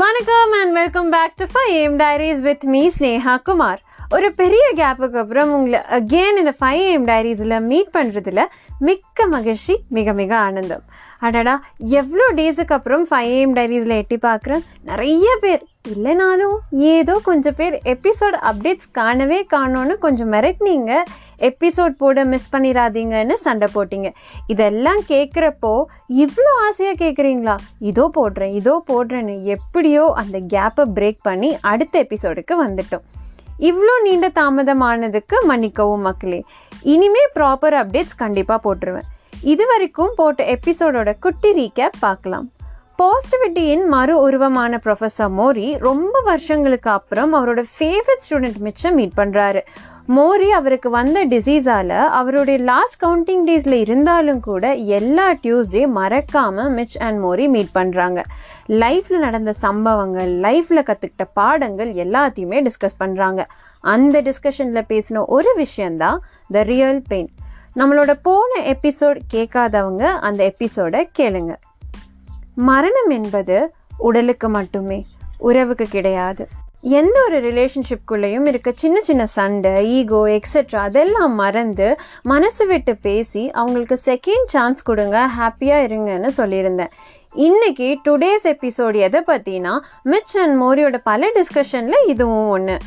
வணக்கம் and welcome back to five diaries with me Sneha Kumar ஒரு பெரிய கேப்புக்கு அப்புறம் உங்களை அகெயின் இந்த ஃபைவ் ஏம் டைரிஸில் மீட் பண்ணுறதுல மிக்க மகிழ்ச்சி மிக மிக ஆனந்தம். அடடா எவ்வளோ டேஸுக்கு அப்புறம் ஃபைவ் ஏம் டைரிஸில் எட்டி பார்க்குறேன் நிறைய பேர். இல்லைனாலும் ஏதோ கொஞ்சம் பேர் எபிசோட் அப்டேட்ஸ் காணவே காணோன்னு கொஞ்சம் மிரட்டினீங்க. எபிசோட் போட மிஸ் பண்ணிடாதீங்கன்னு சண்டை போட்டிங்க. இதெல்லாம் கேட்குறப்போ இவ்வளோ ஆசையாக கேட்குறீங்களா இதோ போடுறேன் இதோ போடுறேன்னு எப்படியோ அந்த கேப்பை பிரேக் பண்ணி அடுத்த எபிசோடுக்கு வந்துட்டோம். இவ்வளோ நீண்ட தாமதமானதுக்கு மன்னிக்கவும் மக்களே. இனிமே ப்ராப்பர் அப்டேட்ஸ் கண்டிப்பாக போட்டுருவேன். இது வரைக்கும் போட்ட எபிசோடோட குட்டி ரீகேப் பார்க்கலாம். பாசிட்டிவிட்டியின் மறு உருவமான ப்ரொஃபஸர் மோரி ரொம்ப வருஷங்களுக்கு அப்புறம் அவரோட ஃபேவரட் ஸ்டூடெண்ட் மிச்சம் மீட் பண்ணுறாரு மோரி அவருக்கு வந்த டிசீஸால் அவருடைய லாஸ்ட் கவுண்டிங் டேஸில் இருந்தாலும் கூட எல்லா டியூஸ்டே மறக்காமல் மிச் அண்ட் மோரி மீட் பண்ணுறாங்க லைஃப்பில் நடந்த சம்பவங்கள் லைஃப்பில் கற்றுக்கிட்ட பாடங்கள் எல்லாத்தையுமே டிஸ்கஸ் பண்ணுறாங்க அந்த டிஸ்கஷனில் பேசின ஒரு விஷயந்தான் த ரியல் பெயின் நம்மளோட போன எபிசோட் கேட்காதவங்க அந்த எபிசோடை கேளுங்க. மரணம் என்பது உடலுக்கு மட்டுமே உறவுக்கு கிடையாது. எந்த ஒரு ரிலேஷன்ஷிப்குள்ளேயும் இருக்க சின்ன சின்ன சண்டை ஈகோ எக்ஸெட்ரா அதெல்லாம் மறந்து மனசு விட்டு பேசி அவங்களுக்கு செகண்ட் சான்ஸ் கொடுங்க ஹாப்பியாக இருங்கன்னு சொல்லியிருந்தேன். இன்னைக்கு டுடேஸ் எபிசோட் எதை பற்றினா மிச் அண்ட் மோரியோட பல டிஸ்கஷனில் இதுவும் ஒன்று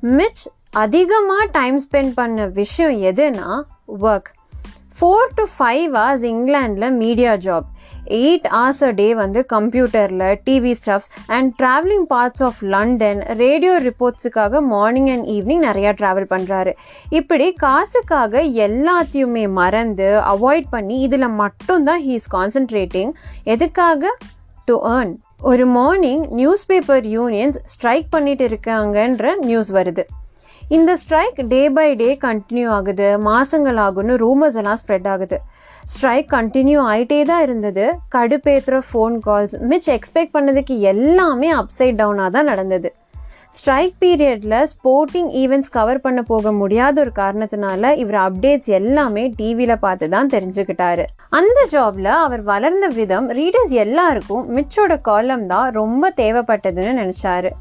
மிச் அதிகமாக டைம் ஸ்பெண்ட் பண்ண விஷயம் எதுனா work four to five hours இங்கிலாண்டில் media job eight hours a day வந்து கம்ப்யூட்டரில் TV stuffs and travelling parts of London radio ரிப்போர்ட்ஸுக்காக morning and evening நிறையா ட்ராவல் பண்ணுறாரு இப்படி காசுக்காக எல்லாத்தையுமே மறந்து அவாய்ட் பண்ணி இதில் மட்டும்தான் ஹீ இஸ் கான்சென்ட்ரேட்டிங் எதுக்காக? டு ஏர்ன் ஒரு morning news paper unions strike பண்ணிட்டு இருக்காங்கன்ற நியூஸ் வருது. இந்த strike day by day continue ஆகுது. மாசங்கள் ஆகுன்னு ரூமர்ஸ் எல்லாம் ஸ்ப்ரெட் ஆகுது. ஸ்ட்ரைக் கண்டினியூ ஆகிட்டே தான் இருந்தது. கடுப்பேற்றுற ஃபோன் கால்ஸ் மிச் எக்ஸ்பெக்ட் பண்ணதுக்கு எல்லாமே அப்சைட் டவுனாக தான் நடந்தது. ஸ்ட்ரைக் பீரியடில் ஸ்போர்ட்டிங் ஈவெண்ட்ஸ் கவர் பண்ண போக முடியாத ஒரு காரணத்தினால இவர் அப்டேட்ஸ் எல்லாமே டிவியில் பார்த்து தான் தெரிஞ்சுக்கிட்டாரு. அந்த ஜாப்ல அவர் வளர்ந்த விதம் ரீடர்ஸ் எல்லாருக்கும் மிச்சோட காலம் தான் ரொம்ப தேவைப்பட்டதுன்னு நினச்சாரு.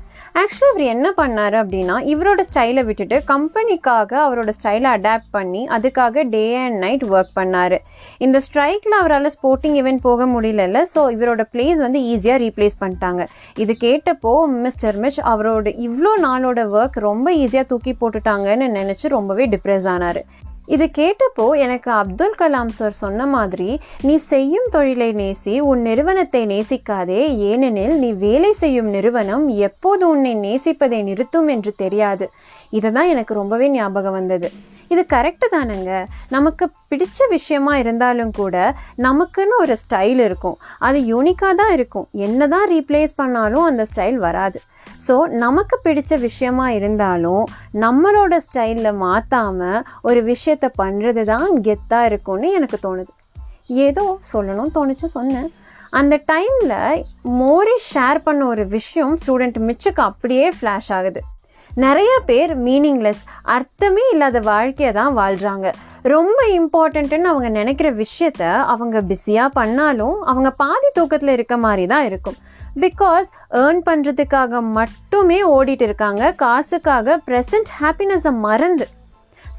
ஆக்சுவலி அவர் என்ன பண்ணார் அப்படின்னா இவரோட ஸ்டைலை விட்டுட்டு கம்பெனிக்காக அவரோட ஸ்டைலை அடாப்ட் பண்ணி அதுக்காக டே அண்ட் நைட் ஒர்க் பண்ணார். இந்த ஸ்ட்ரைக்கில் அவரால் ஸ்போர்ட்டிங் ஈவெண்ட் போக முடியலல்ல ஸோ இவரோட பிளேஸ் வந்து ஈஸியாக ரீப்ளேஸ் பண்ணிட்டாங்க. இது கேட்டப்போ மிஸ்டர் மிஷ் அவரோட இவ்வளோ நாளோட ஒர்க் ரொம்ப ஈஸியாக தூக்கி போட்டுட்டாங்கன்னு நினச்சி ரொம்பவே டிப்ரெஸ் ஆனார். இது கேட்டப்போ எனக்கு அப்துல் கலாம் சார் சொன்ன மாதிரி நீ செய்யும் தொழிலை நேசி உன் நிறுவனத்தை நேசிக்காதே. ஏனெனில் நீ வேலை செய்யும் நிறுவனம் எப்போது உன்னை நேசிப்பதை நிறுத்தும் என்று தெரியாது. இதை தான் எனக்கு ரொம்பவே ஞாபகம் வந்தது. இது கரெக்டு தானேங்க. நமக்கு பிடிச்ச விஷயமா இருந்தாலும் கூட நமக்குன்னு ஒரு ஸ்டைல் இருக்கும். அது யூனிக்காக தான் இருக்கும். என்ன தான் ரீப்ளேஸ் பண்ணாலும் அந்த ஸ்டைல் வராது. ஸோ நமக்கு பிடிச்ச விஷயமா இருந்தாலும் நம்மளோட ஸ்டைலில் மாற்றாமல் ஒரு விஷயத்த பண்ணுறது தான் கெத்தாக இருக்கும்னு எனக்கு தோணுது. ஏதோ சொல்லணும் தோணுச்சு சொன்னேன். அந்த டைமில் மோரி ஷேர் பண்ண ஒரு விஷயம் ஸ்டூடெண்ட் மிச்சுக்கு அப்படியே ஃப்ளாஷ் ஆகுது. நிறைய பேர் மீனிங்லெஸ் அர்த்தமே இல்லாத வாழ்க்கையை தான் வாழ்கிறாங்க ரொம்ப இம்பார்ட்டண்ட்டுன்னு அவங்க நினைக்கிற விஷயத்த அவங்க பிஸியாக பண்ணாலும் அவங்க பாதி தூக்கத்தில் இருக்க மாதிரி தான் இருக்கும். பிகாஸ் ஏர்ன் பண்ணுறதுக்காக மட்டுமே ஓடிட்டு இருக்காங்க. காசுக்காக ப்ரெசண்ட் ஹாப்பினஸை மறந்து.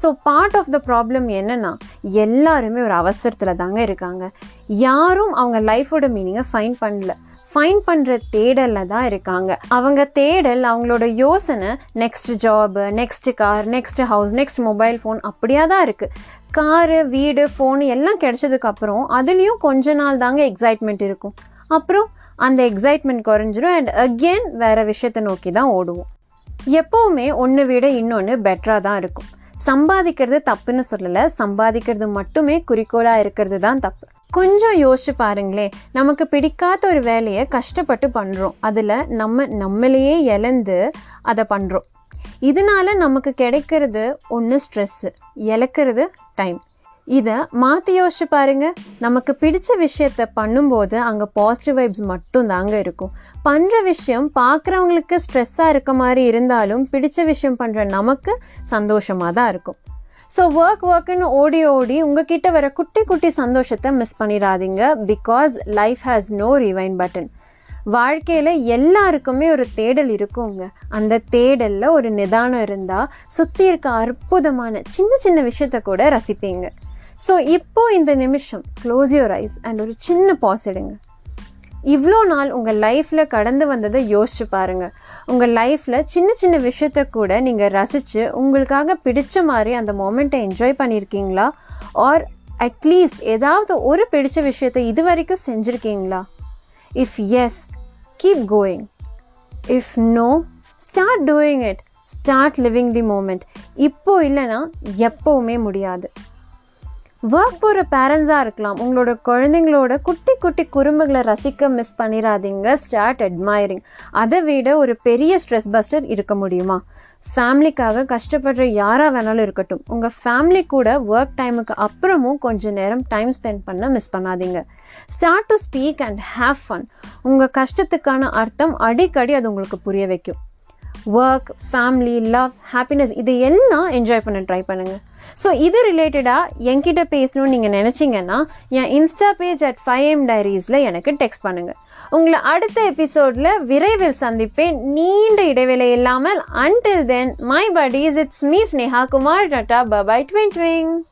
So part of the problem என்னென்னா எல்லாருமே ஒரு அவசரத்தில் தாங்க இருக்காங்க. யாரும் அவங்க லைஃபோட மீனிங்கை ஃபைன் பண்ணல. ஃபைன் பண்ணுற தேடலில் தான் இருக்காங்க. அவங்க தேடல் அவங்களோட யோசனை next job next car next house next mobile phone அப்படியா தான் இருக்குது காரு வீடு ஃபோன் எல்லாம் கிடச்சதுக்கப்புறம் அதுலேயும் கொஞ்ச நாள் தாங்க எக்ஸைட்மெண்ட் இருக்கும். அப்புறம் அந்த எக்ஸைட்மெண்ட் குறைஞ்சிரும் அண்ட் அகெயின் வேறு விஷயத்தை நோக்கி தான் ஓடுவோம். எப்போவுமே ஒன்று விட இன்னொன்று பெட்டராக தான் இருக்கும். சம்பாதிக்கிறது தப்புன்னு சொல்லலை சம்பாதிக்கிறது மட்டுமே குறிக்கோளாக இருக்கிறது தான் தப்பு. கொஞ்சம் யோசிச்சு பாருங்களேன் நமக்கு பிடிக்காத ஒரு வேலையை கஷ்டப்பட்டு பண்ணுறோம் அதில் நம்ம நம்மளையே இழந்து அதை பண்ணுறோம் இதனால நமக்கு கிடைக்கிறது ஒன்று ஸ்ட்ரெஸ்ஸு இழக்கிறது டைம் இதை மாற்றி யோசிச்சு பாருங்க. நமக்கு பிடிச்ச விஷயத்த பண்ணும்போது அங்கே பாசிட்டிவ் வைப்ஸ் மட்டும் தாங்க இருக்கும். பண்ணுற விஷயம் பார்க்குறவங்களுக்கு ஸ்ட்ரெஸ்ஸாக இருக்க மாதிரி இருந்தாலும் பிடிச்ச விஷயம் பண்ணுற நமக்கு சந்தோஷமாக தான் இருக்கும். ஸோ ஒர்க் ஒர்க்குன்னு ஓடி ஓடி உங்ககிட்ட வர குட்டி குட்டி சந்தோஷத்தை மிஸ் பண்ணிடாதீங்க because life has no rewind button வாழ்க்கையில் எல்லாருக்குமே ஒரு தேடல் இருக்குங்க. அந்த தேடலில் ஒரு நிதானம் இருந்தால் சுற்றி இருக்க அற்புதமான சின்ன சின்ன விஷயத்த கூட ரசிப்பீங்க. ஸோ இப்போ இந்த நிமிஷம் க்ளோஸ் யூர் ஐஸ் அண்ட் ஒரு சின்ன பாஸ் எடுங்க. இவ்வளோ நாள் உங்கள் லைஃப்பில் கடந்து வந்ததை யோசிச்சு பாருங்கள் உங்கள் லைஃப்பில் சின்ன சின்ன விஷயத்த கூட நீங்கள் ரசித்து உங்களுக்காக பிடிச்ச மாதிரி அந்த மொமெண்ட்டை என்ஜாய் பண்ணியிருக்கீங்களா ஆர் அட்லீஸ்ட் ஏதாவது ஒரு பிடிச்ச விஷயத்தை இது வரைக்கும் செஞ்சுருக்கீங்களா? If yes keep going if no start doing it start living the moment இப்போ இல்லைன்னா எப்போவுமே முடியாது. ஒர்க் போகிற பேரண்ட்ஸாக இருக்கலாம். உங்களோட குழந்தைங்களோட குட்டி குட்டி குறும்புகளை ரசிக்க மிஸ் பண்ணிடாதீங்க ஸ்டார்ட் அட்மைரிங் அதை விட ஒரு பெரிய ஸ்ட்ரெஸ் பஸ்டர் இருக்க முடியுமா? ஃபேமிலிக்காக கஷ்டப்படுற யாராக வேணாலும் இருக்கட்டும். உங்கள் ஃபேமிலி கூட ஒர்க் டைமுக்கு அப்புறமும் கொஞ்சம் நேரம் டைம் ஸ்பெண்ட் பண்ண மிஸ் பண்ணாதீங்க. Start to speak and have fun உங்கள் கஷ்டத்துக்கான அர்த்தம் அடிக்கடி அது உங்களுக்கு புரிய வைக்கும். ஒர்க் ஃபேமிலி லவ் ஹாப்பினஸ் இது எல்லாம் என்ஜாய் பண்ண ட்ரை பண்ணுங்கள் ஸோ இது ரிலேட்டடாக என்கிட்ட பேசணும்னு நீங்கள் நினச்சிங்கன்னா என் insta page at five M டைரிஸில் எனக்கு டெக்ஸ்ட் பண்ணுங்கள் உங்களை அடுத்த எபிசோடில் விரைவில் சந்திப்பேன். நீண்ட இடைவேளை இல்லாமல் until then my buddies it's me Sneha Kumar tata bye bye ட்விங் ட்விங்